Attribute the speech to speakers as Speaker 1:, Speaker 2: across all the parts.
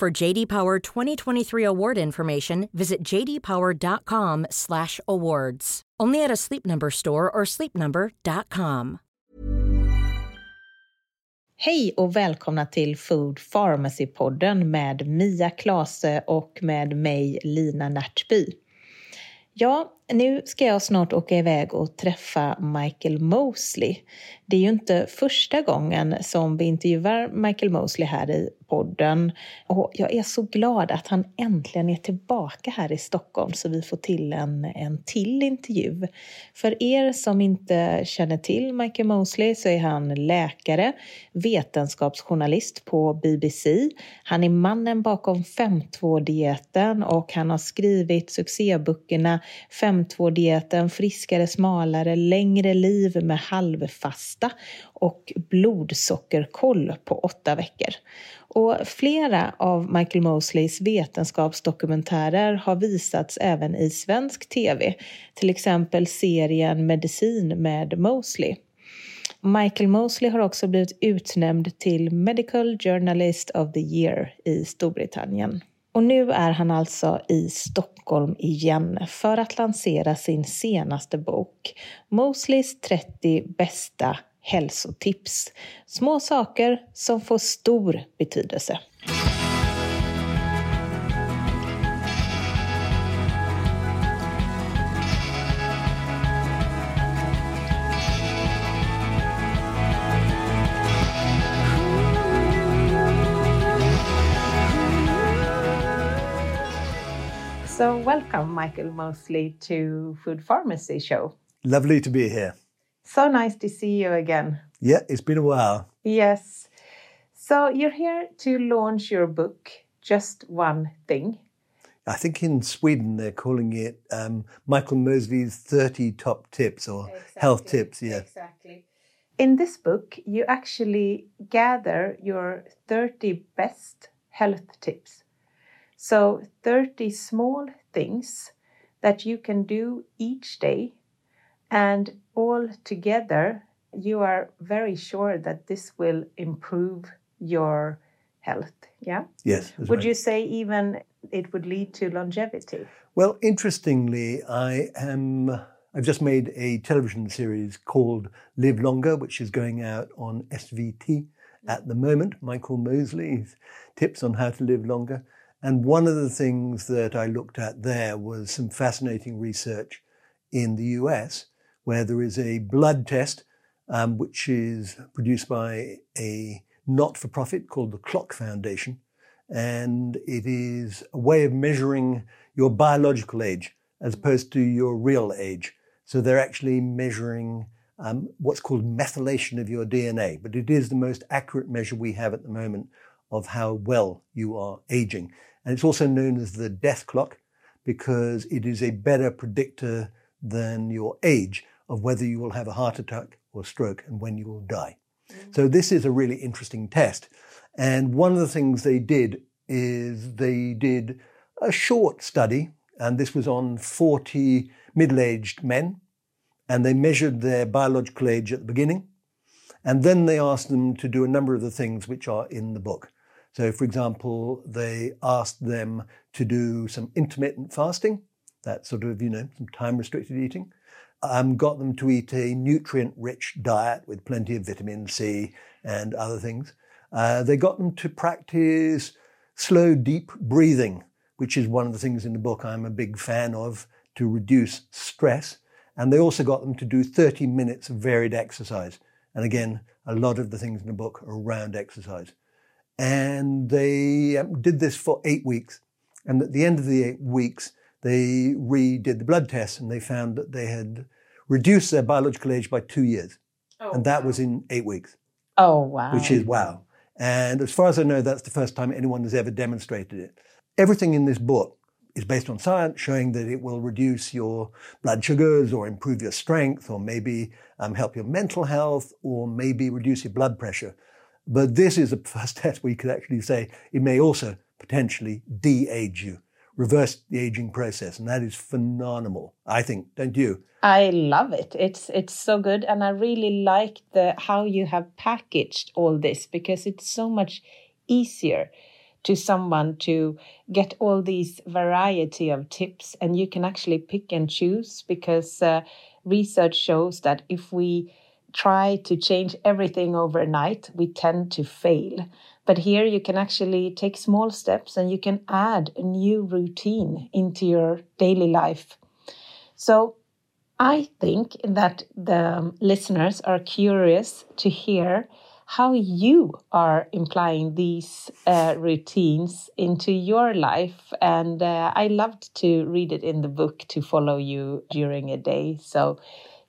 Speaker 1: For JD Power 2023 award information, visit jdpower.com/awards. Only at a Sleep Number store or sleepnumber.com.
Speaker 2: Hej och välkomna till Food Pharmacy-podden med Mia Klase och med mig Lina Närtby. Ja, nu ska jag snart åka iväg och träffa Michael Mosley. Det är ju inte första gången som vi intervjuar Michael Mosley här i podden. Och jag är så glad att han äntligen är tillbaka här i Stockholm så vi får till en, en till intervju. För er som inte känner till Michael Mosley så är han läkare, vetenskapsjournalist på BBC. Han är mannen bakom 5.2-dieten och han har skrivit succéböckerna 5.2-dieten, Friskare, smalare, längre liv med halvfasta och blodsockerkoll på åtta veckor. Och flera av Michael Mosleys vetenskapsdokumentärer har visats även i svensk tv, till exempel serien Medicin med Mosley. Michael Mosley har också blivit utnämnd till Medical Journalist of the Year i Storbritannien. Och nu är han alltså i Stockholm igen för att lansera sin senaste bok, Mosleys 30 bästa hälsotips. Små saker som får stor betydelse. So, welcome, Michael Mosley, to Food Pharmacy Show.
Speaker 3: Lovely to be here.
Speaker 2: So nice to see you again.
Speaker 3: Yeah, it's been a while.
Speaker 2: Yes. So you're here to launch your book, Just One Thing.
Speaker 3: I think in Sweden they're calling it um, Michael Mosley's 30 top tips or exactly. health tips. Yeah.
Speaker 2: Exactly. In this book, you actually gather your 30 best health tips. So, 30 small things that you can do each day and all together, you are very sure that this will improve your health. Yeah?
Speaker 3: Yes.
Speaker 2: Would right. you say even it would lead to longevity?
Speaker 3: Well, interestingly, I am. I've just made a television series called Live Longer, which is going out on SVT at the moment. Michael Mosley's tips on how to live longer. And one of the things that I looked at there was some fascinating research in the US where there is a blood test um, which is produced by a not for profit called the Clock Foundation. And it is a way of measuring your biological age as opposed to your real age. So they're actually measuring um, what's called methylation of your DNA, but it is the most accurate measure we have at the moment of how well you are aging. And it's also known as the death clock because it is a better predictor than your age of whether you will have a heart attack or stroke and when you will die. Mm-hmm. So this is a really interesting test. And one of the things they did is they did a short study, and this was on 40 middle-aged men, and they measured their biological age at the beginning. And then they asked them to do a number of the things which are in the book. So, for example, they asked them to do some intermittent fasting, that sort of, you know, some time restricted eating um, got them to eat a nutrient rich diet with plenty of vitamin C and other things. Uh, they got them to practice slow, deep breathing, which is one of the things in the book I'm a big fan of to reduce stress. And they also got them to do 30 minutes of varied exercise. And again, a lot of the things in the book are around exercise. And they um, did this for eight weeks. And at the end of the eight weeks, they redid the blood tests and they found that they had reduced their biological age by two years. Oh, and that wow. was in eight weeks.
Speaker 2: Oh, wow.
Speaker 3: Which is wow. And as far as I know, that's the first time anyone has ever demonstrated it. Everything in this book is based on science, showing that it will reduce your blood sugars or improve your strength or maybe um, help your mental health or maybe reduce your blood pressure. But this is the first test where you could actually say it may also potentially de-age you, reverse the aging process. And that is phenomenal, I think, don't you?
Speaker 2: I love it. It's it's so good, and I really like the how you have packaged all this because it's so much easier to someone to get all these variety of tips, and you can actually pick and choose because uh, research shows that if we try to change everything overnight, we tend to fail. But here you can actually take small steps and you can add a new routine into your daily life. So I think that the listeners are curious to hear how you are implying these uh, routines into your life. And uh, I loved to read it in the book to follow you during a day. So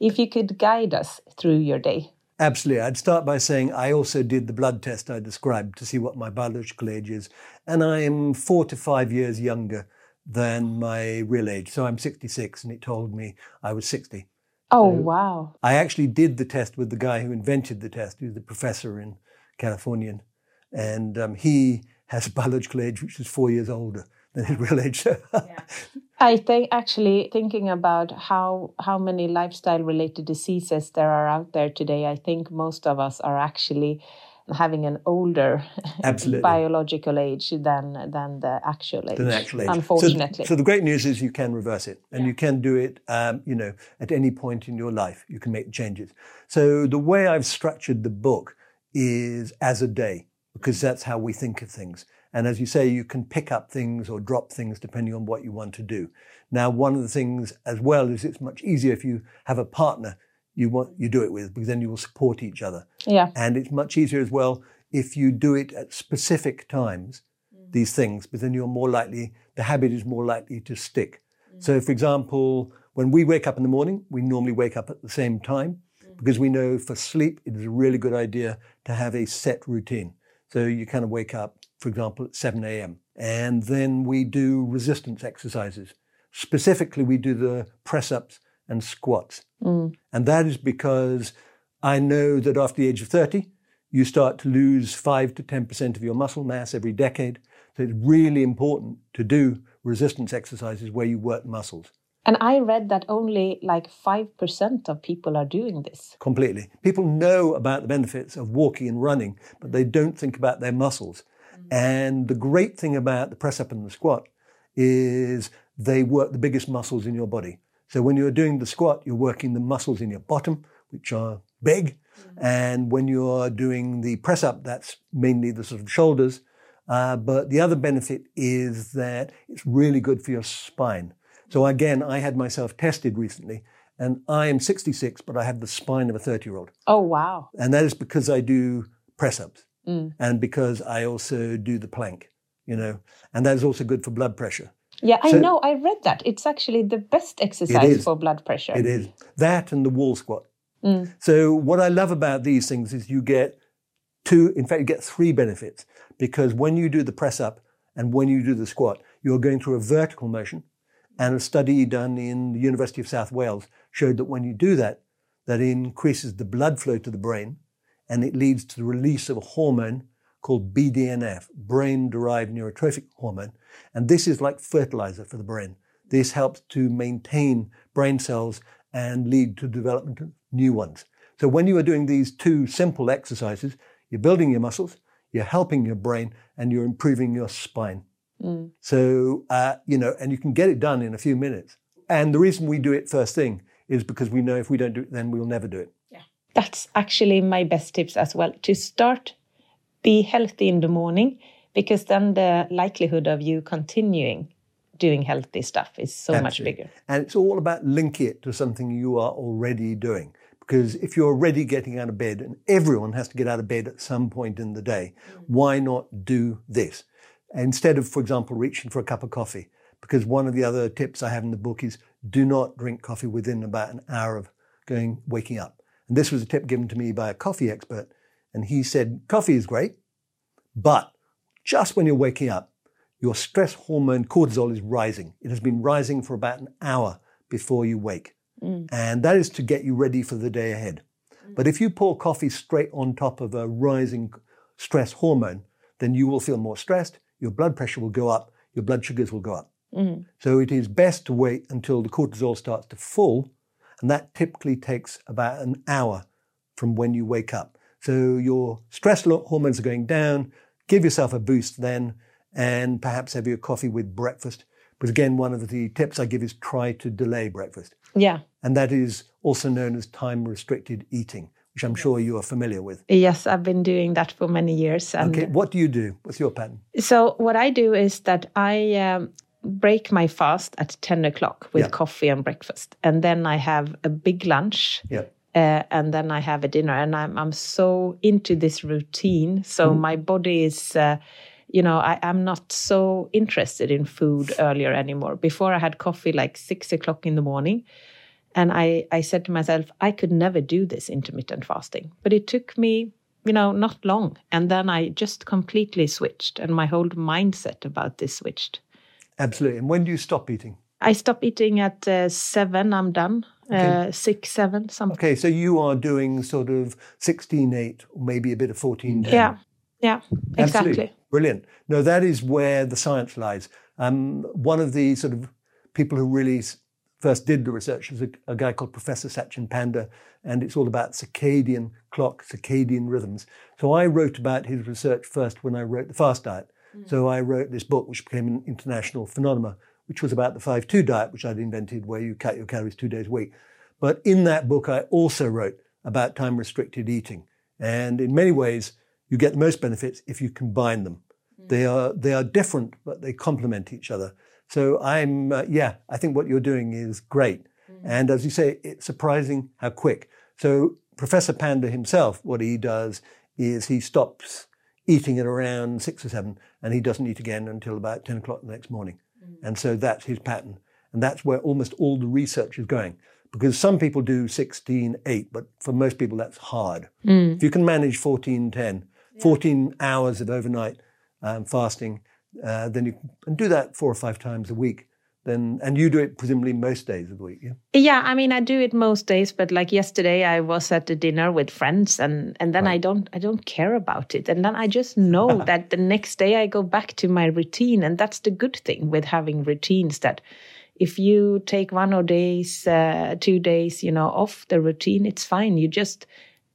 Speaker 2: if you could guide us through your day.
Speaker 3: Absolutely. I'd start by saying I also did the blood test I described to see what my biological age is. And I am four to five years younger than my real age. So I'm 66 and it told me I was 60.
Speaker 2: Oh,
Speaker 3: so
Speaker 2: wow.
Speaker 3: I actually did the test with the guy who invented the test, who's the professor in Californian. And um, he has a biological age which is four years older than his real age.
Speaker 2: yeah. I think actually thinking about how how many lifestyle related diseases there are out there today, I think most of us are actually having an older biological age than than the actual age.
Speaker 3: The actual age.
Speaker 2: Unfortunately.
Speaker 3: So, so, the great news is you can reverse it, and yeah. you can do it. Um, you know, at any point in your life, you can make changes. So the way I've structured the book is as a day, because that's how we think of things. And as you say, you can pick up things or drop things depending on what you want to do. Now, one of the things as well is it's much easier if you have a partner you want you do it with because then you will support each other.
Speaker 2: Yeah.
Speaker 3: And it's much easier as well if you do it at specific times, mm. these things, but then you're more likely the habit is more likely to stick. Mm. So for example, when we wake up in the morning, we normally wake up at the same time mm. because we know for sleep it is a really good idea to have a set routine. So you kind of wake up, for example, at 7 a.m. And then we do resistance exercises. Specifically, we do the press ups and squats. Mm. And that is because I know that after the age of 30, you start to lose 5 to 10% of your muscle mass every decade. So it's really important to do resistance exercises where you work muscles.
Speaker 2: And I read that only like 5% of people are doing this.
Speaker 3: Completely. People know about the benefits of walking and running, but they don't think about their muscles. Mm. And the great thing about the press up and the squat is they work the biggest muscles in your body. So when you're doing the squat, you're working the muscles in your bottom, which are big. Mm-hmm. And when you're doing the press up, that's mainly the sort of shoulders. Uh, but the other benefit is that it's really good for your spine. So again, I had myself tested recently and I am 66, but I have the spine of a 30 year old.
Speaker 2: Oh, wow.
Speaker 3: And that is because I do press ups mm. and because I also do the plank, you know, and that is also good for blood pressure.
Speaker 2: Yeah, I know. I read that. It's actually the best exercise for blood pressure.
Speaker 3: It is. That and the wall squat. Mm. So, what I love about these things is you get two, in fact, you get three benefits because when you do the press up and when you do the squat, you're going through a vertical motion. And a study done in the University of South Wales showed that when you do that, that increases the blood flow to the brain and it leads to the release of a hormone called BDNF, brain derived neurotrophic hormone. And this is like fertilizer for the brain. This helps to maintain brain cells and lead to development of new ones. So when you are doing these two simple exercises, you're building your muscles, you're helping your brain, and you're improving your spine. Mm. So, uh, you know, and you can get it done in a few minutes. And the reason we do it first thing is because we know if we don't do it, then we'll never do it.
Speaker 2: That's actually my best tips as well to start be healthy in the morning because then the likelihood of you continuing doing healthy stuff is so Absolutely. much bigger.
Speaker 3: And it's all about linking it to something you are already doing. Because if you're already getting out of bed, and everyone has to get out of bed at some point in the day, mm. why not do this? Instead of, for example, reaching for a cup of coffee. Because one of the other tips I have in the book is do not drink coffee within about an hour of going waking up. And this was a tip given to me by a coffee expert and he said, coffee is great, But just when you're waking up, your stress hormone cortisol is rising. It has been rising for about an hour before you wake. Mm. And that is to get you ready for the day ahead. Mm. But if you pour coffee straight on top of a rising stress hormone, then you will feel more stressed, your blood pressure will go up, your blood sugars will go up. Mm. So it is best to wait until the cortisol starts to fall, and that typically takes about an hour from when you wake up. So your stress hormones are going down, give yourself a boost then, and perhaps have your coffee with breakfast. But again, one of the tips I give is try to delay breakfast.
Speaker 2: Yeah.
Speaker 3: And that is also known as time restricted eating, which I'm sure you are familiar with.
Speaker 2: Yes, I've been doing that for many years.
Speaker 3: okay, what do you do? What's your pattern?
Speaker 2: So, what I do is that I um, break my fast at 10 o'clock with yeah. coffee and breakfast. And then I have a big lunch.
Speaker 3: Yeah.
Speaker 2: Uh, and then I have a dinner, and I'm I'm so into this routine. So mm. my body is uh, you know, I, am not so interested in food earlier anymore. Before I had coffee like six o'clock in the morning. And I, I said to myself, I could never do this intermittent fasting. But it took me, you know, not long. And then I just completely switched and my whole mindset about this switched.
Speaker 3: Absolutely. And when do you stop eating?
Speaker 2: I stop eating at uh, seven, I'm done. Okay. Uh, six, seven, something.
Speaker 3: Okay, so you are doing sort of 16, 8, or maybe a bit of 14, 10.
Speaker 2: Yeah, yeah, exactly.
Speaker 3: Absolutely. Brilliant. No, that is where the science lies. Um, one of the sort of people who really first did the research was a, a, guy called Professor Sachin Panda, and it's all about circadian clock, circadian rhythms. So I wrote about his research first when I wrote the fast diet. Mm. So I wrote this book, which became an international phenomenon, which was about the 5-2 diet, which I'd invented, where you cut your calories two days a week. But in that book, I also wrote about time-restricted eating. And in many ways, you get the most benefits if you combine them. Mm. They are they are different, but they complement each other. So I'm uh, yeah, I think what you're doing is great, mm. and as you say, it's surprising how quick. So Professor Panda himself, what he does is he stops eating at around six or seven, and he doesn't eat again until about ten o'clock the next morning, mm. and so that's his pattern, and that's where almost all the research is going because some people do 16 8 but for most people that's hard mm. if you can manage 14 10 14 hours of overnight um, fasting, uh, then you can do that four or five times a week. Then and you do it presumably most days of the week, yeah.
Speaker 2: Yeah, I mean I do it most days, but like yesterday I was at a dinner with friends, and and then right. I don't I don't care about it, and then I just know that the next day I go back to my routine, and that's the good thing with having routines that if you take one or days, uh, two days, you know, off the routine, it's fine. You just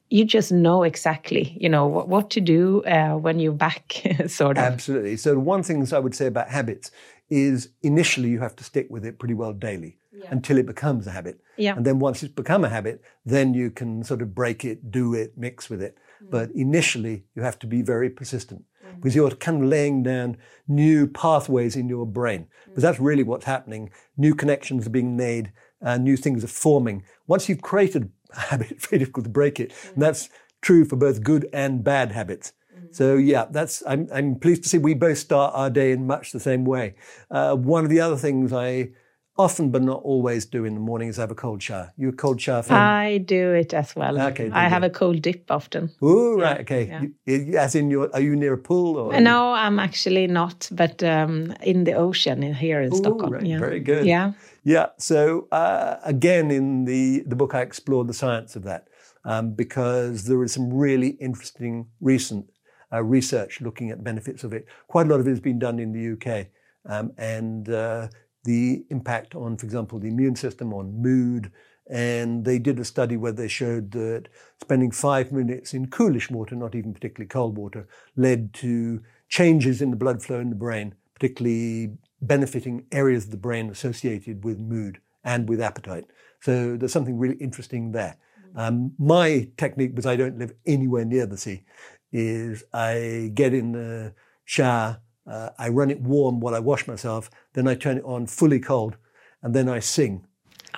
Speaker 2: you just know exactly, you know, what, what to do uh, when you're back, sort of.
Speaker 3: Absolutely. So one thing I would say about habits is initially you have to stick with it pretty well daily yeah. until it becomes a habit.
Speaker 2: Yeah.
Speaker 3: And then once it's become a habit, then you can sort of break it, do it, mix with it. Mm. But initially you have to be very persistent mm. because you're kind of laying down new pathways in your brain. Mm. Because that's really what's happening. New connections are being made, uh, new things are forming. Once you've created a habit, it's very difficult to break it. And that's true for both good and bad habits. So yeah, that's I'm I'm pleased to see we both start our day in much the same way. Uh, one of the other things I often but not always do in the morning is have a cold shower. You a cold shower fan?
Speaker 2: I do it as well. Okay, I have a cold dip often.
Speaker 3: Oh right, okay. Yeah. As in your, are you near a pool or?
Speaker 2: No, I'm actually not, but um, in the ocean in, here in Ooh, Stockholm.
Speaker 3: Right. Yeah. Very good.
Speaker 2: Yeah.
Speaker 3: Yeah. So uh, again, in the the book, I explored the science of that um, because there is some really interesting recent uh, research looking at benefits of it. Quite a lot of it has been done in the UK, um, and uh, the impact on, for example, the immune system, on mood. And they did a study where they showed that spending five minutes in coolish water, not even particularly cold water, led to changes in the blood flow in the brain, particularly benefiting areas of the brain associated with mood and with appetite. So there's something really interesting there. Um, my technique, was I don't live anywhere near the sea, is I get in the shower, uh, I run it warm while I wash myself, then I turn it on fully cold, and then I sing.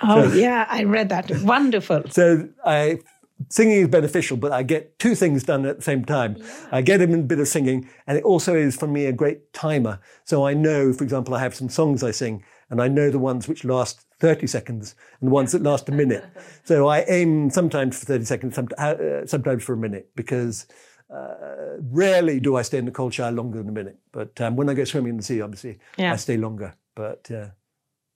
Speaker 2: Oh, so, yeah, I read that. Wonderful.
Speaker 3: So I singing is beneficial, but I get two things done at the same time. Yeah. I get a bit of singing, and it also is for me a great timer. So I know, for example, I have some songs I sing, and I know the ones which last 30 seconds and the ones that last a minute. so I aim sometimes for 30 seconds, uh, sometimes for a minute, because uh, rarely do I stay in the cold shower longer than a minute. But um, when I go swimming in the sea, obviously,
Speaker 2: Yeah.
Speaker 3: I stay longer. But uh,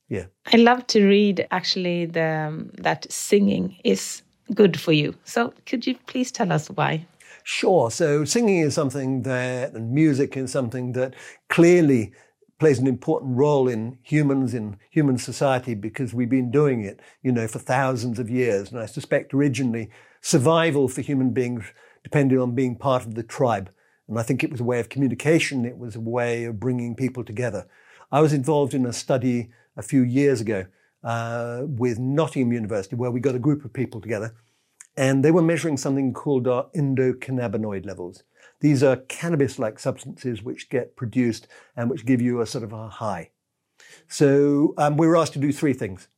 Speaker 3: yeah.
Speaker 2: I love to read actually the um, that singing is good for you. So could you please tell us why?
Speaker 3: Sure. So singing is something that, and music is something that clearly plays an important role in humans, in human society, because we've been doing it, you know, for thousands of years. And I suspect originally survival for human beings depended on being part of the tribe. And I think it was a way of communication. It was a way of bringing people together. I was involved in a study a few years ago uh, with Nottingham University where we got a group of people together and they were measuring something called our endocannabinoid levels. These are cannabis like substances which get produced and which give you a sort of a high. So um, we were asked to do three things.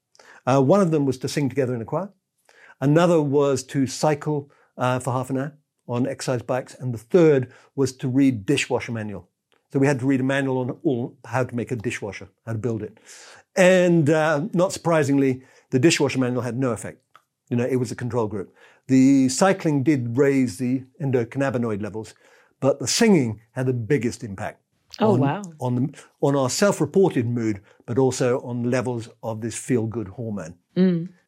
Speaker 3: Uh, one of them was to sing together in a choir, another was to cycle uh, for half an hour on exercise bikes, and the third was to read dishwasher manual. So we had to read a manual on all how to make a dishwasher, how to build it. And uh, not surprisingly, the dishwasher manual had no effect. You know, it was a control group. The cycling did raise the endocannabinoid levels, but the singing had the biggest impact.
Speaker 2: Oh,
Speaker 3: on,
Speaker 2: wow.
Speaker 3: On, the, on our self-reported mood, but also on levels of this feel-good hormone.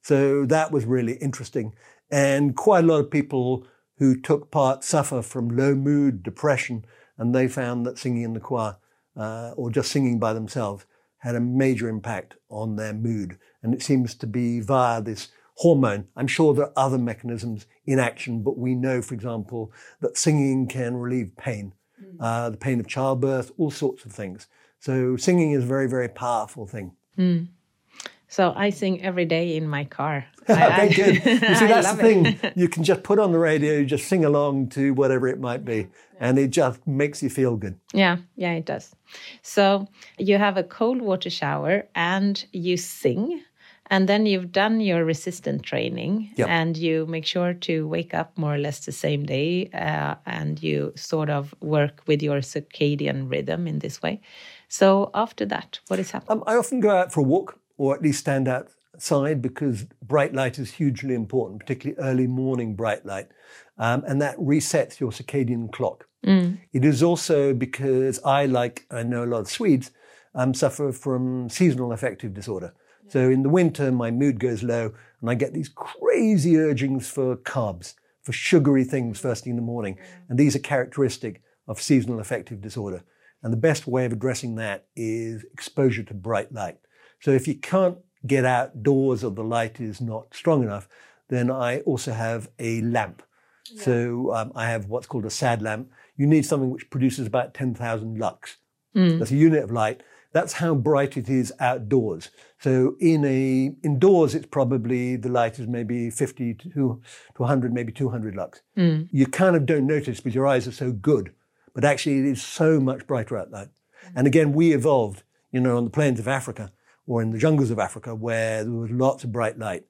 Speaker 3: So that was really interesting. And quite a lot of people who took part suffer from low mood, depression, and they found that singing in the choir uh, or just singing by themselves had a major impact on their mood. And it seems to be via this hormone. I'm sure there are other mechanisms in action, but we know, for example, that singing can relieve pain, uh, the pain of childbirth, all sorts of things. So singing is a very, very powerful thing.
Speaker 2: So I sing every day in my car. I,
Speaker 3: Very good. You see, that's the
Speaker 2: it.
Speaker 3: thing. You can just put on the radio, just sing along to whatever it might be, and it just makes you feel good.
Speaker 2: Yeah, yeah, it does. So you have a cold water shower and you sing, and then you've done your resistant training,
Speaker 3: Yep.
Speaker 2: and you make sure to wake up more or less the same day, uh, and you sort of work with your circadian rhythm in this way. So after that, what is happening?
Speaker 3: Um, I often go out for a walk, or at least stand outside, because bright light is hugely important, particularly early morning bright light, um, and that resets your circadian clock. It is also because I, like I know a lot of Swedes, um, suffer from seasonal affective disorder. So in the winter, my mood goes low, and I get these crazy urgings for carbs, for sugary things first thing in the morning, and these are characteristic of seasonal affective disorder. And the best way of addressing that is exposure to bright light. So if you can't get outdoors or the light is not strong enough, then I also have a lamp. So um, I have what's called a SAD lamp. You need something which produces about 10,000 lux. Mm. That's a unit of light. That's how bright it is outdoors. So in a indoors, it's probably the light is maybe 50 to, to 100, maybe 200 lux. Mm. You kind of don't notice because your eyes are so good, but actually it is so much brighter out there. Mm. And again, we evolved, you know, on the plains of Africa or in the jungles of Africa where there was lots of bright light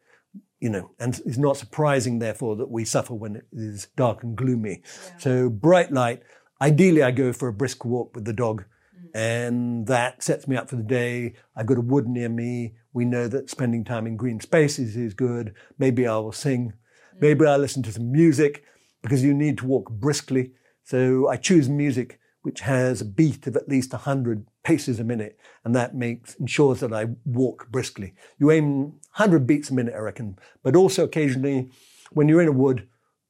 Speaker 3: you know, and it's not surprising, therefore, that we suffer when it is dark and gloomy. So, bright light, ideally, I go for a brisk walk with the dog, mm. and that sets me up for the day. I've got a wood near me. We know that spending time in green spaces is good. Maybe I will sing. Mm. Maybe I'll listen to some music because you need to walk briskly. So, I choose music which has a beat of at least 100 paces a minute, and that makes ensures that I walk briskly. You aim 100 beats a minute, I reckon, but also occasionally when you're in a wood,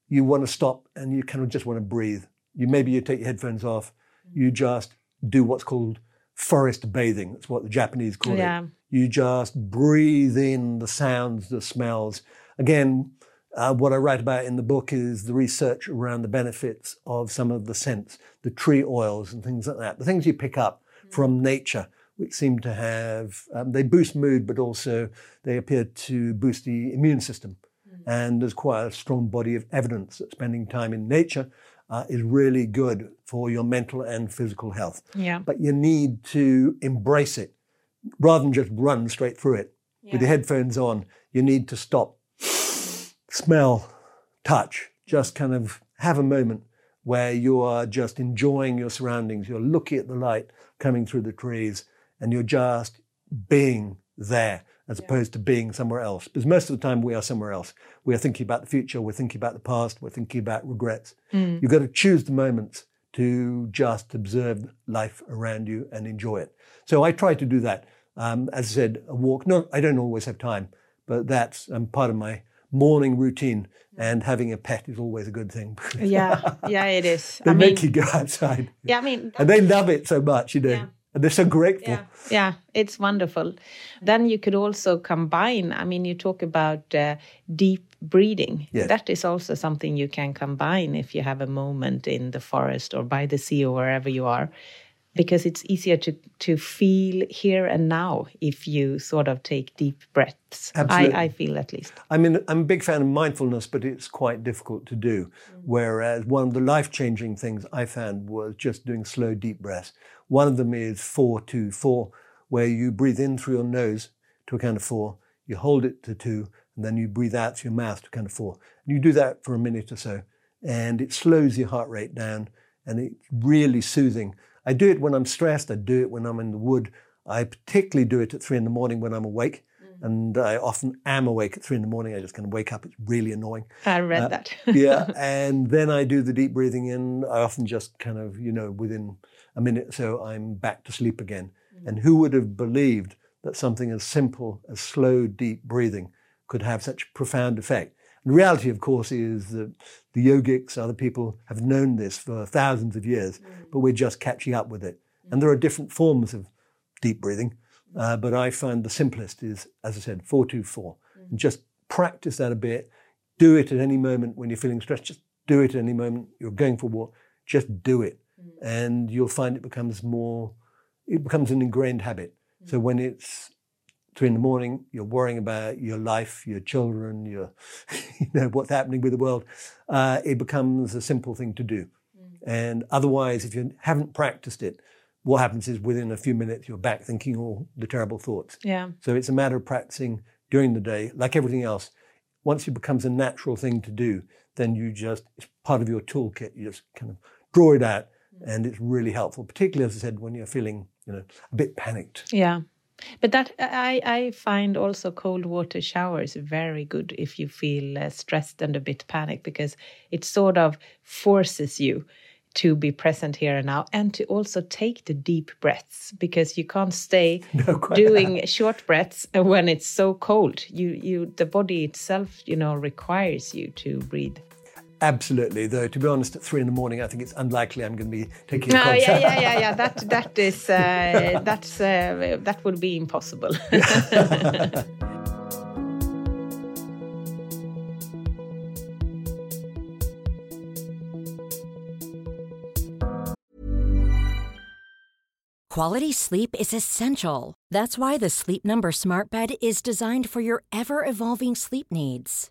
Speaker 3: you want to stop and you kind of just want to breathe. You maybe you take your headphones off, you just do what's called forest bathing. That's what the Japanese call
Speaker 2: Yeah.
Speaker 3: it. You just breathe in the sounds, the smells. Again, uh, what I write about in the book is the research around the benefits of some of the scents, the tree oils and things like that, the things you pick up from nature, which seem to have, um, they boost mood, but also they appear to boost the immune system. And there's quite a strong body of evidence that spending time in nature uh, is really good for your mental and physical health.
Speaker 2: Yeah.
Speaker 3: But you need to embrace it rather than just run straight through it. With your headphones on, you need to stop smell, touch, just kind of have a moment where you are just enjoying your surroundings. You're looking at the light coming through the trees and you're just being there as opposed to being somewhere else. Because most of the time we are somewhere else. We are thinking about the future, we're thinking about the past, we're thinking about regrets.
Speaker 2: Mm.
Speaker 3: You've got to choose the moments to just observe life around you and enjoy it. So I try to do that. Um, as I said, a walk. No, I don't always have time, but that's um, part of my morning routine. And having a pet is always a good thing.
Speaker 2: yeah, yeah, it is.
Speaker 3: they
Speaker 2: I
Speaker 3: make
Speaker 2: mean,
Speaker 3: you go outside.
Speaker 2: yeah, I mean,
Speaker 3: And they love it so much, you know.
Speaker 2: Yeah.
Speaker 3: And they're so grateful.
Speaker 2: Yeah, yeah, it's wonderful. Then you could also combine. I mean, you talk about uh, deep breathing.
Speaker 3: Yes.
Speaker 2: That is also something you can combine if you have a moment in the forest or by the sea or wherever you are, because it's easier to to feel here and now if you sort of take deep breaths.
Speaker 3: Absolutely.
Speaker 2: I, I feel at least.
Speaker 3: I mean, I'm a big fan of mindfulness, but it's quite difficult to do. Mm. Whereas one of the life changing things I found was just doing slow, deep breaths. One of them is four, two, four, where you breathe in through your nose to a count of four, you hold it to two, and then you breathe out through your mouth to a count of four. And you do that for a minute or so, and it slows your heart rate down, and it's really soothing. I do it when I'm stressed, I do it when I'm in the wood. I particularly do it at three in the morning when I'm awake. And I often am awake at three in the morning. I just kind of wake up. It's really annoying.
Speaker 2: I read
Speaker 3: Uh,
Speaker 2: that.
Speaker 3: yeah. And then I do the deep breathing in. I often just kind of, you know, within a minute or so, I'm back to sleep again. And who would have believed that something as simple as slow, deep breathing could have such profound effect? The reality, of course, is that the yogics, other people, have known this for thousands of years, mm. but we're just catching up with it. And mm. there are different forms of deep breathing. Uh, but I find the simplest is, as I said, 424. Mm. And just practice that a bit. Do it at any moment when you're feeling stressed. Just do it at any moment. You're going for a walk. Just do it. And you'll find it becomes more, it becomes an ingrained habit. So when it's three in the morning, you're worrying about your life, your children, your, you know, what's happening with the world. Uh, it becomes a simple thing to do. And otherwise, if you haven't practiced it, what happens is within a few minutes, you're back thinking all the terrible thoughts.
Speaker 2: yeah.
Speaker 3: So it's a matter of practicing during the day, like everything else. Once it becomes a natural thing to do, then you just, it's part of your toolkit. You just kind of draw it out and it's really helpful, particularly, as I said, when you're feeling, you know, a bit panicked.
Speaker 2: Yeah. But that I, I find also cold water showers very good if you feel uh, stressed and a bit panicked because it sort of forces you to be present here and now and to also take the deep breaths because you can't stay
Speaker 3: quite.
Speaker 2: doing short breaths when it's so cold. You you the body itself, you know, requires you to breathe.
Speaker 3: Absolutely. Though, to be honest, at three in the morning, I think it's unlikely I'm going to be taking a
Speaker 2: No,
Speaker 3: concert.
Speaker 2: yeah, yeah, yeah, yeah. That that is uh, that's uh, that would be impossible.
Speaker 1: Quality sleep is essential. That's why the Sleep Number Smart Bed is designed for your ever evolving sleep needs.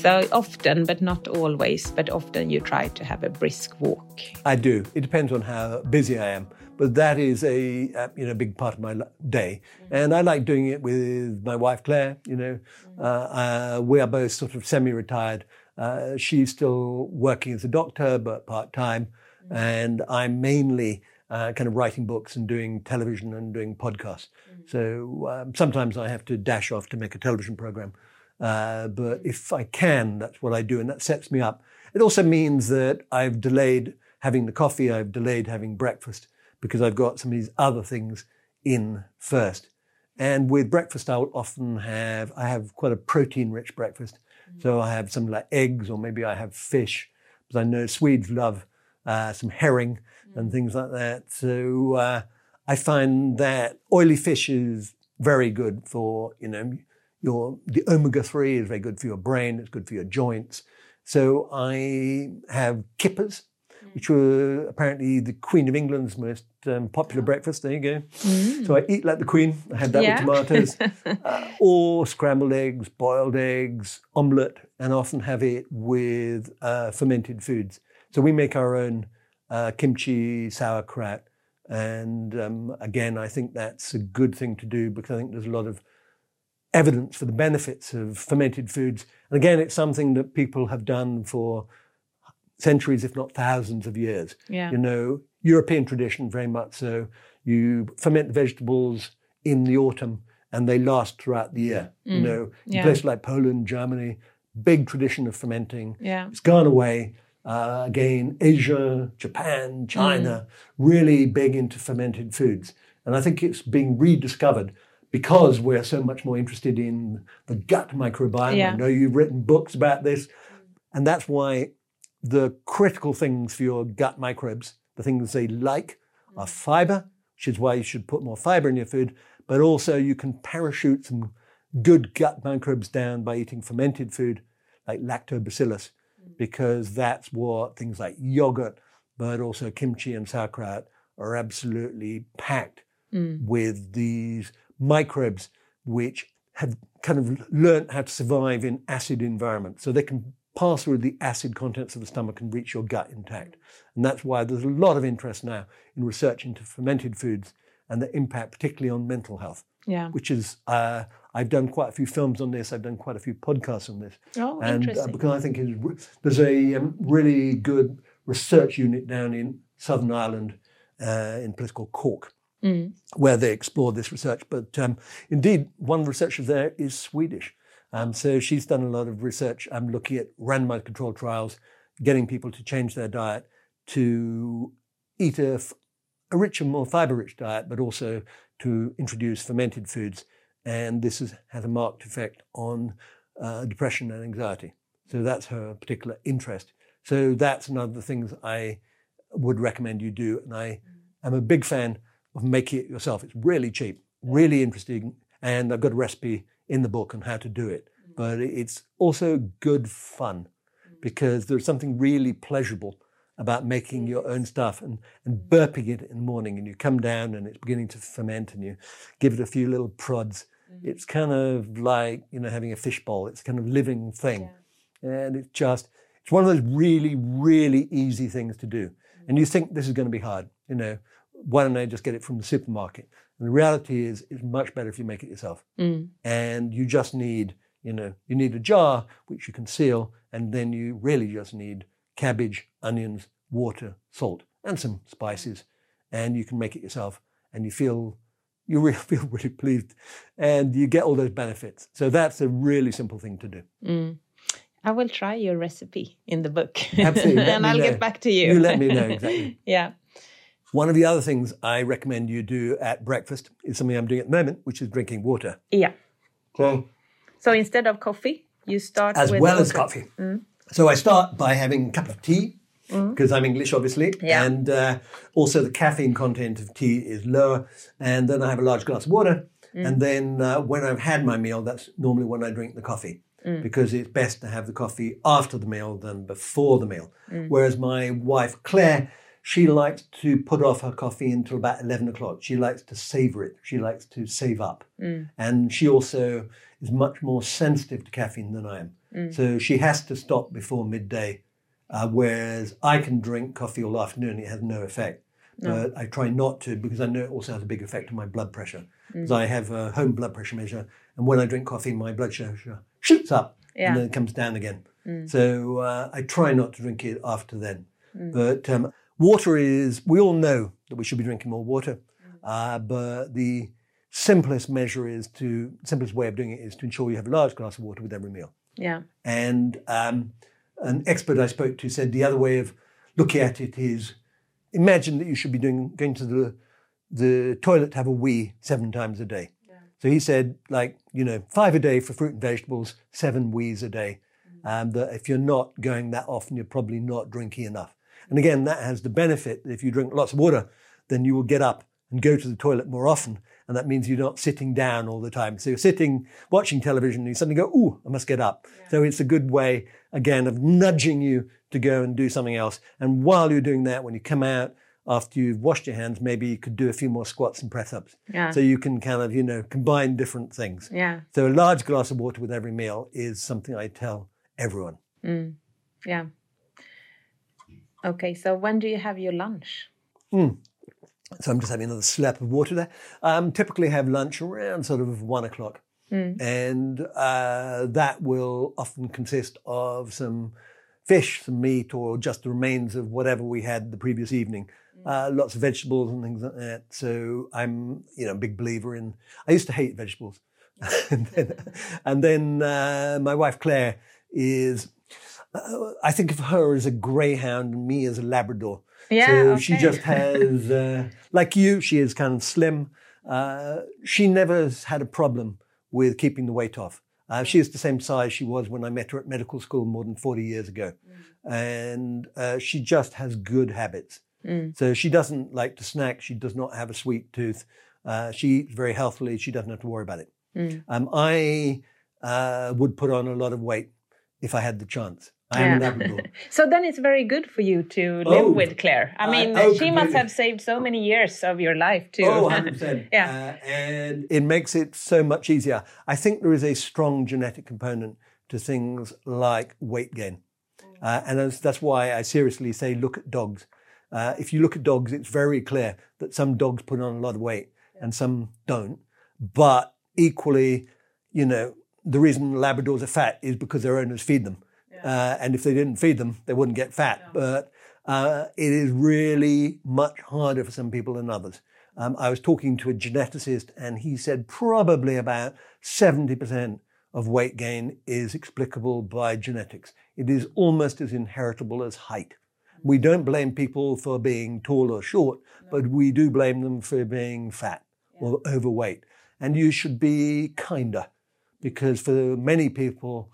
Speaker 2: So often, but not always, but often you try to have a brisk walk.
Speaker 3: I do. It depends on how busy I am, but that is a uh, you know big part of my day, and I like doing it with my wife Claire. You know, uh, uh, we are both sort of semi-retired. Uh, she's still working as a doctor, but part time, and I'm mainly uh, kind of writing books and doing television and doing podcasts. So um, sometimes I have to dash off to make a television program. Uh, but if I can, that's what I do, and that sets me up. It also means that I've delayed having the coffee, I've delayed having breakfast because I've got some of these other things in first. And with breakfast, I'll often have, I have quite a protein rich breakfast. So I have something like eggs, or maybe I have fish, because I know Swedes love uh, some herring and things like that. So uh, I find that oily fish is very good for, you know, your, the omega 3 is very good for your brain, it's good for your joints. So I have kippers, which were apparently the Queen of England's most um, popular breakfast. There you go. So I eat like the Queen. I had that
Speaker 2: Yeah.
Speaker 3: with tomatoes, uh, or scrambled eggs, boiled eggs, omelette, and often have it with uh, fermented foods. So we make our own uh, kimchi, sauerkraut, and um, again, I think that's a good thing to do because I think there's a lot of evidence for the benefits of fermented foods. And again, it's something that people have done for centuries, if not thousands of years.
Speaker 2: Yeah.
Speaker 3: You know, European tradition, very much so. You ferment the vegetables in the autumn and they last throughout the year. You know, in
Speaker 2: Yeah.
Speaker 3: places like Poland, Germany, big tradition of fermenting.
Speaker 2: Yeah.
Speaker 3: It's gone away. Uh, again, Asia, Japan, China, really big into fermented foods. And I think it's being rediscovered because we're so much more interested in the gut microbiome.
Speaker 2: Yeah.
Speaker 3: I know you've written books about this. Mm-hmm. And that's why the critical things for your gut microbes, the things they like, are mm-hmm. fiber, which is why you should put more fiber in your food, but also you can parachute some good gut microbes down by eating fermented food like lactobacillus, mm. because that's what things like yogurt, but also kimchi and sauerkraut are absolutely packed mm. with these microbes which have kind of learned how to survive in acid environments. So they can pass through the acid contents of the stomach and reach your gut intact. And that's why there's a lot of interest now in research into fermented foods and the impact, particularly on mental health,
Speaker 2: Yeah.
Speaker 3: which is, uh, I've done quite a few films on this, I've done quite a few podcasts on this.
Speaker 2: Oh,
Speaker 3: and uh, because I think there's a um, really good research unit down in Southern Ireland uh, in a place called Cork
Speaker 2: Mm.
Speaker 3: where they explore this research. But um, indeed, one researcher there is Swedish. Um, so she's done a lot of research um, looking at randomized controlled trials, getting people to change their diet to eat a, richer, more fiber rich diet, but also to introduce fermented foods. And this is, has a marked effect on uh, depression and anxiety. So that's her particular interest. So that's another things I would recommend you do. And I am a big fan of making it yourself. It's really cheap, really interesting. And I've got a recipe in the book on how to do it. Mm. But it's also good fun mm. because there's something really pleasurable about making your own stuff and, and mm. burping it in the morning and you come down and it's beginning to ferment and you give it a few little prods. It's kind of like, you know, having a fishbowl. It's a kind of living thing. And it's just, it's one of those really, really easy things to do. And you think this is going to be hard, you know, why don't I just get it from the supermarket? And the reality is, it's much better if you make it yourself. And you just need, you know, you need a jar which you can seal, and then you really just need cabbage, onions, water, salt, and some spices, and you can make it yourself. And you feel, you really feel really pleased, and you get all those benefits. So that's a really simple thing to do.
Speaker 2: Mm. I will try your recipe in the book.
Speaker 3: Absolutely,
Speaker 2: and I'll
Speaker 3: know.
Speaker 2: get back to you.
Speaker 3: You let me know exactly.
Speaker 2: yeah.
Speaker 3: One of the other things I recommend you do at breakfast is something I'm doing at the moment, which is drinking water.
Speaker 2: Yeah.
Speaker 3: So,
Speaker 2: So instead of coffee, you start
Speaker 3: as
Speaker 2: with
Speaker 3: well as
Speaker 2: water.
Speaker 3: coffee. Mm. So I start by having a cup of tea mm. because I'm English, obviously,
Speaker 2: Yeah.
Speaker 3: and uh, also the caffeine content of tea is lower. And then I have a large glass of water, mm. and then uh, when I've had my meal, that's normally when I drink the coffee. Because it's best to have the coffee after the meal than before the meal. Whereas my wife Claire, she likes to put off her coffee until about 11 o'clock. She likes to savor it. She likes to save up. And she also is much more sensitive to caffeine than I am. So she has to stop before midday. Uh, whereas I can drink coffee all afternoon, it has no effect. But I try not to because I know it also has a big effect on my blood pressure. Because I have a home blood pressure measure, and when I drink coffee, my blood pressure shoots up
Speaker 2: Yeah.
Speaker 3: and then it comes down again. So uh, I try not to drink it after then. But um, water is, we all know that we should be drinking more water, uh, but the simplest measure is to, simplest way of doing it is to ensure you have a large glass of water with every meal.
Speaker 2: Yeah.
Speaker 3: And um, an expert I spoke to said the other way of looking at it is imagine that you should be doing going to the the toilet to have a wee seven times a day. So he said, like, you know, five a day for fruit and vegetables, seven wees a day. Um, that if you're not going that often, you're probably not drinking enough. And again, that has the benefit that if you drink lots of water, then you will get up and go to the toilet more often. And that means you're not sitting down all the time. So you're sitting, watching television, and you suddenly go, ooh, I must get up. So it's a good way, again, of nudging you to go and do something else. And while you're doing that, when you come out, after you've washed your hands, maybe you could do a few more squats and press ups.
Speaker 2: Yeah.
Speaker 3: So you can kind of, you know, combine different things.
Speaker 2: Yeah.
Speaker 3: So a large glass of water with every meal is something I tell everyone. Mm.
Speaker 2: Yeah. Okay, so when do you have your lunch?
Speaker 3: So I'm just having another slap of water there. Um, typically have lunch around sort of one o'clock. And uh, that will often consist of some fish, some meat, or just the remains of whatever we had the previous evening. Uh, lots of vegetables and things like that. So I'm, you know, a big believer in. I used to hate vegetables, and then, and then uh, my wife Claire is. Uh, I think of her as a greyhound and me as a Labrador.
Speaker 2: Yeah,
Speaker 3: So she just has, uh, like you, she is kind of slim. Uh, she never has had a problem with keeping the weight off. Uh, she is the same size she was when I met her at medical school more than 40 years ago. And uh, she just has good habits. So she doesn't like to snack. She does not have a sweet tooth. Uh, she eats very healthily. She doesn't have to worry about it. Um, I uh, would put on a lot of weight if I had the chance. I am a
Speaker 2: Yeah.
Speaker 3: Labrador.
Speaker 2: So then it's very good for you to live
Speaker 3: Oh.
Speaker 2: with Claire. I
Speaker 3: I-
Speaker 2: mean,
Speaker 3: oh,
Speaker 2: she must have saved so many years of your life too.
Speaker 3: Oh, 100%.
Speaker 2: Yeah.
Speaker 3: Uh, and it makes it so much easier. I think there is a strong genetic component to things like weight gain. Uh, and that's, that's why I seriously say look at dogs. Uh, if you look at dogs, it's very clear that some dogs put on a lot of weight and some don't. But equally, you know, the reason Labradors are fat is because their owners feed them. Uh, and if they didn't feed them, they wouldn't get fat. But uh, it is really much harder for some people than others. Um, I was talking to a geneticist, and he said probably about 70% of weight gain is explicable by genetics. It is almost as inheritable as height. We don't blame people for being tall or short, but we do blame them for being fat or overweight. And you should be kinder because for many people,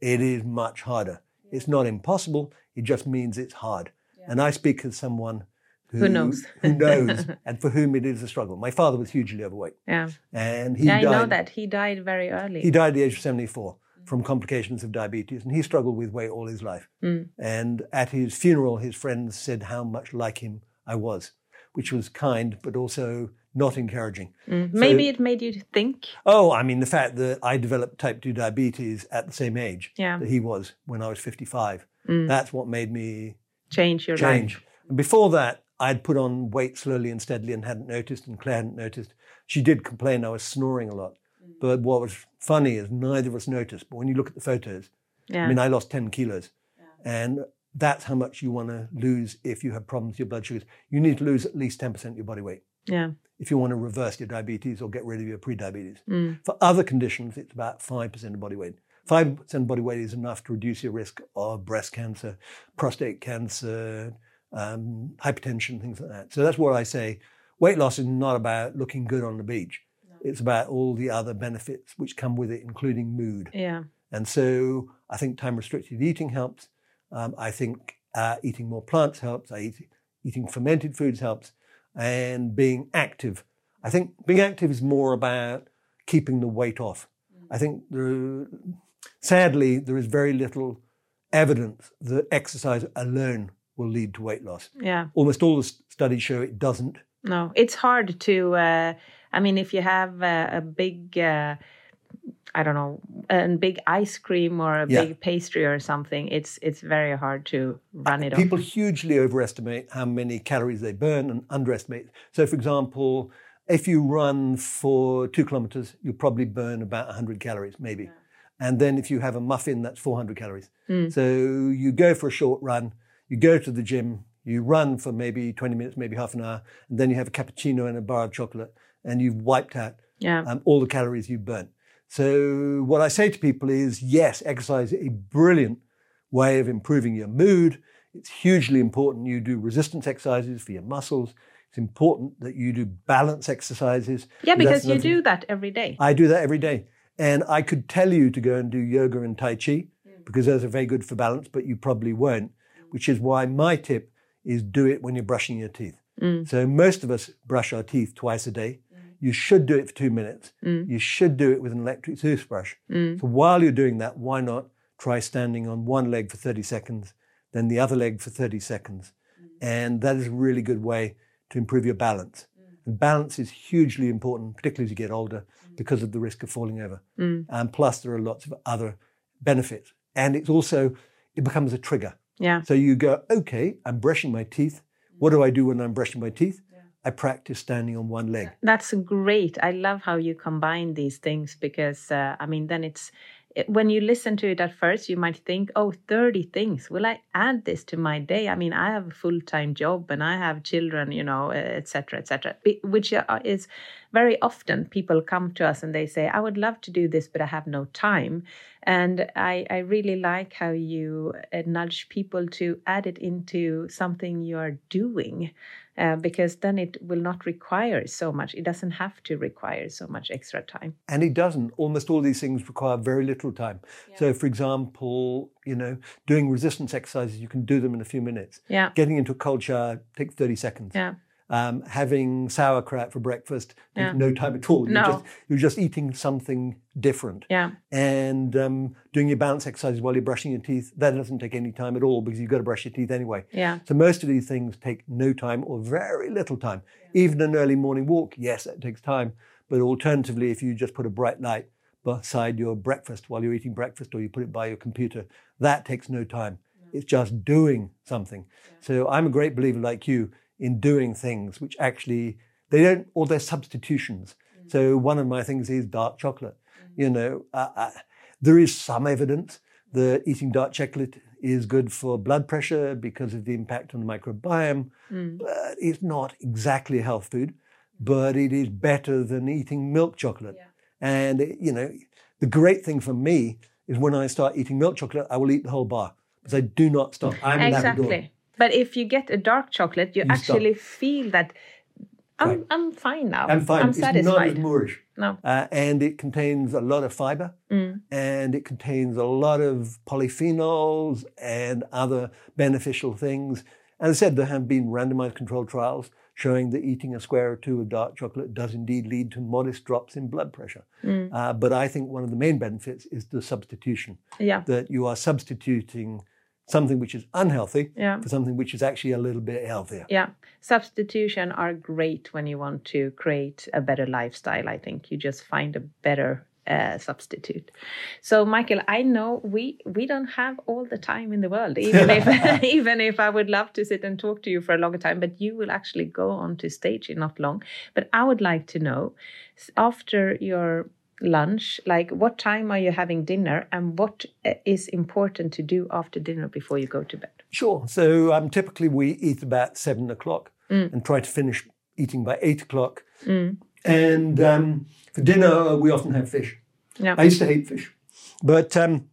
Speaker 3: it is much harder. It's not impossible, it just means it's hard. And I speak as someone who,
Speaker 2: Who knows.
Speaker 3: who knows, and for whom it is a struggle. My father was hugely overweight,
Speaker 2: yeah.
Speaker 3: and he
Speaker 2: Yeah, I know that he died very early.
Speaker 3: He died at the age of 74 mm. from complications of diabetes, and he struggled with weight all his life. Mm. And at his funeral, his friends said how much like him I was, which was kind, but also not encouraging. Mm.
Speaker 2: Maybe it made you think.
Speaker 3: Oh, I mean, the fact that I developed type 2 diabetes at the same age
Speaker 2: Yeah.
Speaker 3: that he was when I was 55, mm. that's what made me
Speaker 2: Change your
Speaker 3: change.
Speaker 2: life.
Speaker 3: And before that, I'd put on weight slowly and steadily and hadn't noticed, and Claire hadn't noticed. She did complain I was snoring a lot. Mm. But what was funny is neither of us noticed. But when you look at the photos,
Speaker 2: Yeah.
Speaker 3: I mean, I lost 10 kilos. And that's how much you want to lose if you have problems with your blood sugars. You need to lose at least 10% of your body weight
Speaker 2: yeah.
Speaker 3: if you want to reverse your diabetes or get rid of your pre-diabetes. For other conditions, it's about 5% of body weight. 5% body weight is enough to reduce your risk of breast cancer, prostate cancer, um, hypertension, things like that. So that's what I say. Weight loss is not about looking good on the beach. It's about all the other benefits which come with it, including mood.
Speaker 2: Yeah.
Speaker 3: And so I think time restricted eating helps. Um, I think uh, eating more plants helps. I eat, eating fermented foods helps. And being active. I think being active is more about keeping the weight off. I think there, sadly, there is very little evidence that exercise alone will lead to weight loss.
Speaker 2: Yeah.
Speaker 3: Almost all the studies show it doesn't.
Speaker 2: No, it's hard to. Uh, I mean, if you have a, a big, uh, I don't know, a big ice cream or a
Speaker 3: Yeah.
Speaker 2: big pastry or something, it's it's very hard to run it off.
Speaker 3: People
Speaker 2: off.
Speaker 3: hugely overestimate how many calories they burn and underestimate. So, for example, if you run for two kilometers, you'll probably burn about 100 calories, maybe. And then if you have a muffin, that's 400 calories. So you go for a short run, you go to the gym, You run for maybe 20 minutes, maybe half an hour, and then you have a cappuccino and a bar of chocolate, and you've wiped out
Speaker 2: Yeah.
Speaker 3: um, all the calories you've burnt. So, what I say to people is yes, exercise is a brilliant way of improving your mood. It's hugely important you do resistance exercises for your muscles. It's important that you do balance exercises.
Speaker 2: yeah, because you do that every day.
Speaker 3: I do that every day. And I could tell you to go and do yoga and Tai Chi mm. because those are very good for balance, but you probably won't, which is why my tip is do it when you're brushing your teeth. Mm. So most of us brush our teeth twice a day. You should do it for two minutes. Mm. You should do it with an electric toothbrush. Mm. So while you're doing that, why not try standing on one leg for 30 seconds, then the other leg for 30 seconds? Mm. And that is a really good way to improve your balance. And balance is hugely important, particularly as you get older, because of the risk of falling over. And plus, there are lots of other benefits. And it's also, it becomes a trigger.
Speaker 2: Yeah.
Speaker 3: So you go, okay, I'm brushing my teeth. What do I do when I'm brushing my teeth? I practice standing on one leg.
Speaker 2: That's great. I love how you combine these things because, uh, I mean, then it's it- when you listen to it at first, you might think, oh, 30 things. Will I add this to my day? I mean, I have a full time job and I have children, you know, etc., etc. which uh, is very often people come to us and they say, I would love to do this, but I have no time. And I, I really like how you nudge people to add it into something you are doing uh, because then it will not require so much. It doesn't have to require so much extra time.
Speaker 3: And it doesn't. Almost all these things require very little time. So, for example, you know, doing resistance exercises, you can do them in a few minutes.
Speaker 2: Yeah.
Speaker 3: Getting into a cold shower takes 30 seconds.
Speaker 2: Yeah.
Speaker 3: Um, having sauerkraut for breakfast
Speaker 2: Yeah.
Speaker 3: no time at all.
Speaker 2: No.
Speaker 3: You're, just, you're just eating something different.
Speaker 2: Yeah.
Speaker 3: And um, doing your balance exercises while you're brushing your teeth, that doesn't take any time at all because you've got to brush your teeth anyway.
Speaker 2: Yeah.
Speaker 3: So most of these things take no time or very little time. Even an early morning walk, yes, that takes time. But alternatively, if you just put a bright light beside your breakfast while you're eating breakfast or you put it by your computer, that takes no time. It's just doing something. So I'm a great believer like you in doing things which actually they don't or they're substitutions. So one of my things is dark chocolate. You know, uh, uh, there is some evidence that eating dark chocolate is good for blood pressure because of the impact on the microbiome. But it's not exactly a health food, but it is better than eating milk chocolate. And it- you know, the great thing for me is when I start eating milk chocolate, I will eat the whole bar because I do not stop. I'm.
Speaker 2: Exactly. But if you get a dark chocolate, you,
Speaker 3: You stop.
Speaker 2: actually feel that I'm,
Speaker 3: Right.
Speaker 2: I'm fine now.
Speaker 3: I'm fine.
Speaker 2: I'm
Speaker 3: it's not
Speaker 2: satisfied.
Speaker 3: as moorish.
Speaker 2: No.
Speaker 3: Uh, and it contains a lot of fiber
Speaker 2: Mm.
Speaker 3: and it contains a lot of polyphenols and other beneficial things. As I said, there have been randomized controlled trials showing that eating a square or two of dark chocolate does indeed lead to modest drops in blood pressure.
Speaker 2: Mm.
Speaker 3: Uh, but I think one of the main benefits is the substitution,
Speaker 2: Yeah.
Speaker 3: that you are substituting something which is unhealthy
Speaker 2: Yeah.
Speaker 3: for something which is actually a little bit healthier.
Speaker 2: Yeah. Substitution are great when you want to create a better lifestyle. I think you just find a better uh, substitute. So, Michael, I know we we don't have all the time in the world, even if even if I would love to sit and talk to you for a longer time. But you will actually go on to stage in not long. But I would like to know after your lunch like what time are you having dinner and what uh, important to do after dinner before you go to bed
Speaker 3: Sure. So um, typically we eat about seven o'clock and try to finish eating by eight o'clock. And um, for dinner, we often have fish.
Speaker 2: yeah
Speaker 3: I used to hate fish, but um,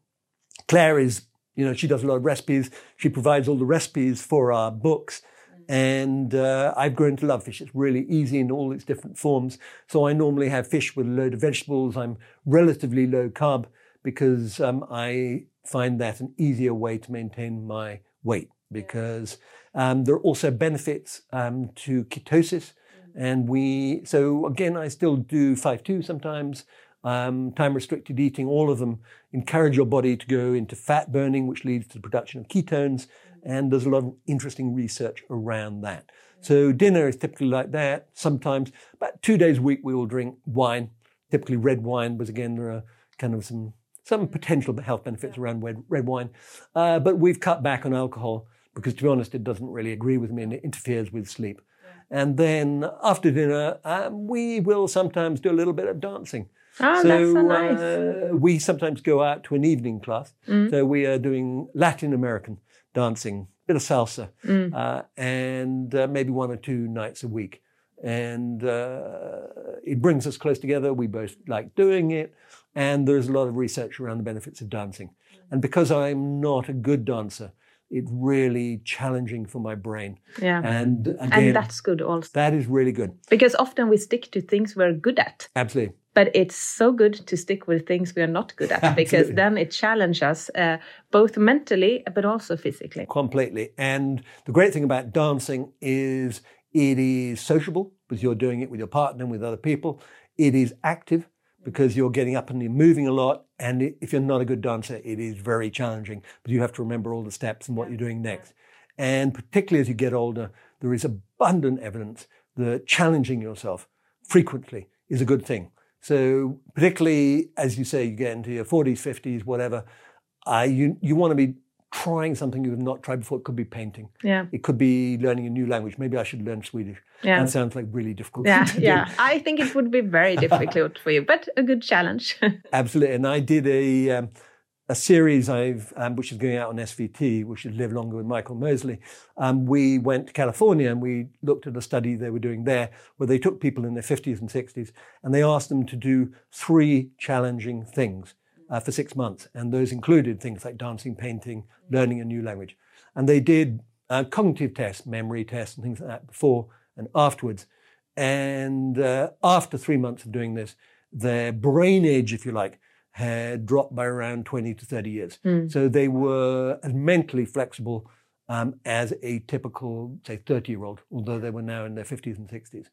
Speaker 3: Claire is, you know, she does a lot of recipes. She provides all the recipes for our books. And uh, I've grown to love fish. It's really easy in all its different forms. So I normally have fish with a load of vegetables. I'm relatively low carb because um, I find that an easier way to maintain my weight because um, there are also benefits um, to ketosis. And we, so again, I still do 5-2 sometimes, um, time restricted eating, all of them encourage your body to go into fat burning, which leads to the production of ketones. And there's a lot of interesting research around that. So dinner is typically like that. Sometimes, about two days a week, we will drink wine, typically red wine, because again, there are kind of some some potential health benefits around red, red wine. Uh, but we've cut back on alcohol because, to be honest, it doesn't really agree with me and it interferes with sleep. And then after dinner, um, we will sometimes do a little bit of dancing.
Speaker 2: Oh, that's so nice.
Speaker 3: uh, we sometimes go out to an evening class. So we are doing Latin American dancing a bit of salsa, uh, and uh, maybe one or two nights a week. And uh, it brings us close together. We both like doing it. And there's a lot of research around the benefits of dancing. And because I'm not a good dancer, it's really challenging for my brain.
Speaker 2: Yeah.
Speaker 3: And again,
Speaker 2: and that's good also.
Speaker 3: that is really good.
Speaker 2: Because often we stick to things we're good at.
Speaker 3: Absolutely.
Speaker 2: But it's so good to stick with things we are not good at because then it challenges us uh, both mentally but also physically.
Speaker 3: completely. And the great thing about dancing is it is sociable because you're doing it with your partner and with other people. It is active because you're getting up and you're moving a lot. And if you're not a good dancer, it is very challenging. But you have to remember all the steps and what you're doing next. And particularly as you get older, there is abundant evidence that challenging yourself frequently is a good thing. So particularly as you say, you get into your 40s, 50s, whatever, uh, you, you want to be trying something you have not tried before. It could be painting.
Speaker 2: Yeah.
Speaker 3: It could be learning a new language. Maybe I should learn Swedish.
Speaker 2: Yeah.
Speaker 3: That sounds like really difficult.
Speaker 2: Yeah, yeah. I think it would be very difficult for you, but a good challenge.
Speaker 3: Absolutely. And I did a um, a series I've um, which is going out on SVT, which is Live Longer with Michael Mosley. Um, we went to California and we looked at a study they were doing there, where they took people in their 50s and 60s and they asked them to do three challenging things uh, for six months, and those included things like dancing, painting, learning a new language, and they did uh, cognitive tests, memory tests, and things like that before and afterwards. And uh, after three months of doing this, their brain age, if you like, had dropped by around 20 to 30 years. So they were as mentally flexible um, as a typical, say, 30 year old, although they were now in their 50s and 60s.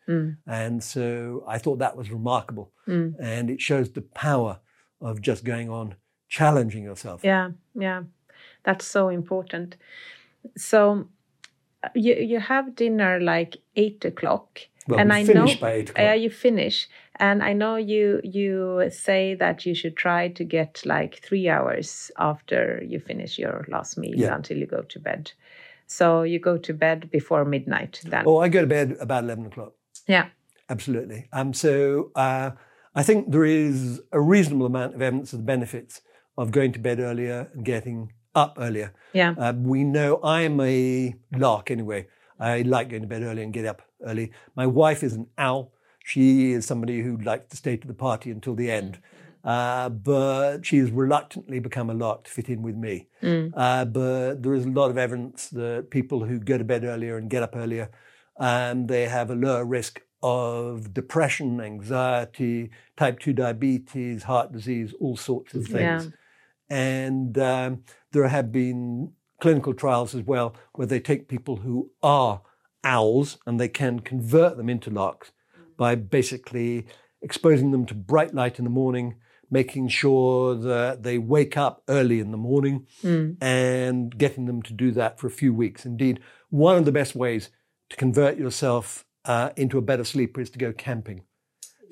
Speaker 3: And so I thought that was remarkable. And it shows the power of just going on challenging yourself.
Speaker 2: yeah, yeah. That's so important. So uh, you you have dinner like eight o'clock.
Speaker 3: Well,
Speaker 2: and
Speaker 3: we
Speaker 2: I
Speaker 3: finish
Speaker 2: know,
Speaker 3: by eight
Speaker 2: Yeah, you finish, and I know you. You say that you should try to get like three hours after you finish your last meal
Speaker 3: Yeah.
Speaker 2: until you go to bed. So you go to bed before midnight. Then,
Speaker 3: Oh, I go to bed about 11 o'clock.
Speaker 2: yeah,
Speaker 3: Absolutely. Um, so uh, I think there is a reasonable amount of evidence of the benefits of going to bed earlier and getting up earlier.
Speaker 2: yeah,
Speaker 3: Uh, we know I'm a lark anyway. I like going to bed early and get up early. My wife is an owl. She is somebody who likes to stay to the party until the end. Uh, but she has reluctantly become a lark to fit in with me. Uh, but there is a lot of evidence that people who go to bed earlier and get up earlier, um, they have a lower risk of depression, anxiety, type 2 diabetes, heart disease, all sorts of things.
Speaker 2: Yeah.
Speaker 3: And um, there have been clinical trials as well where they take people who are owls and they can convert them into larks by basically exposing them to bright light in the morning, making sure that they wake up early in the morning, and getting them to do that for a few weeks. Indeed, one of the best ways to convert yourself uh, into a better sleeper is to go camping.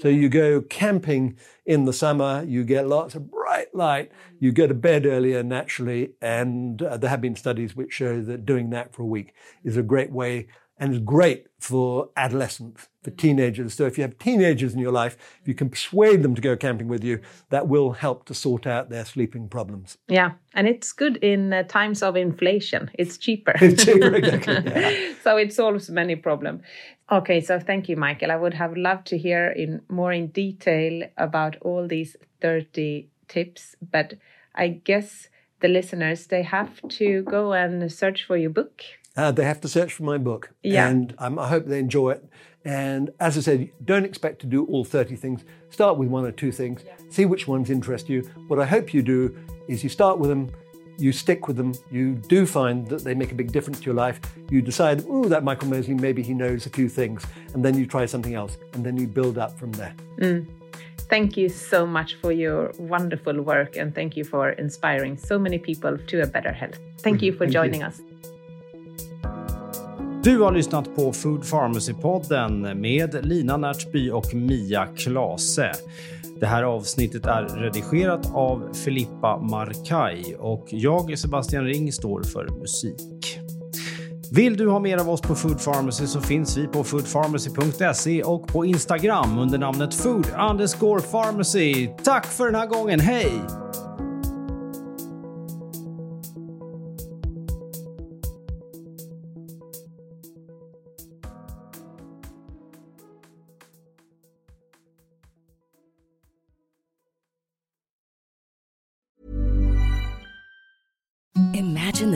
Speaker 3: So you go camping in the summer, you get lots of bright light, you go to bed earlier naturally, and uh, there have been studies which show that doing that for a week is a great way and is great for adolescents, for teenagers. So if you have teenagers in your life, if you can persuade them to go camping with you, that will help to sort out their sleeping problems.
Speaker 2: yeah. And it's good in uh, times of inflation. It's cheaper.
Speaker 3: it's Cheaper, exactly, yeah.
Speaker 2: so it solves many problems. Okay, so thank you, Michael. I would have loved to hear in more in detail about all these 30 tips, but I guess the listeners they have to go and search for your book.
Speaker 3: Uh, they have to search for my book.
Speaker 2: Yeah.
Speaker 3: And um, I hope they enjoy it. And as I said, don't expect to do all 30 things. Start with one or two things, see which ones interest you. What I hope you do is you start with them, you stick with them, you do find that they make a big difference to your life. You decide, oh, that Michael Mosley, maybe he knows a few things. And then you try something else. And then you build up from there.
Speaker 2: Thank you so much for your wonderful work and thank you for inspiring so many people to a better health. Thank you for
Speaker 3: Thank you.
Speaker 2: joining us.
Speaker 4: Du har lyssnat på Food Pharmacy-podden med Lina Närtby och Mia Klase. Det här avsnittet är redigerat av Filippa Markaj och jag, Sebastian Ring, står för musik. Vill du ha mer av oss på Food Pharmacy så finns vi på foodpharmacy.se och på Instagram under namnet food underscore pharmacy. Tack för den här gången, hej!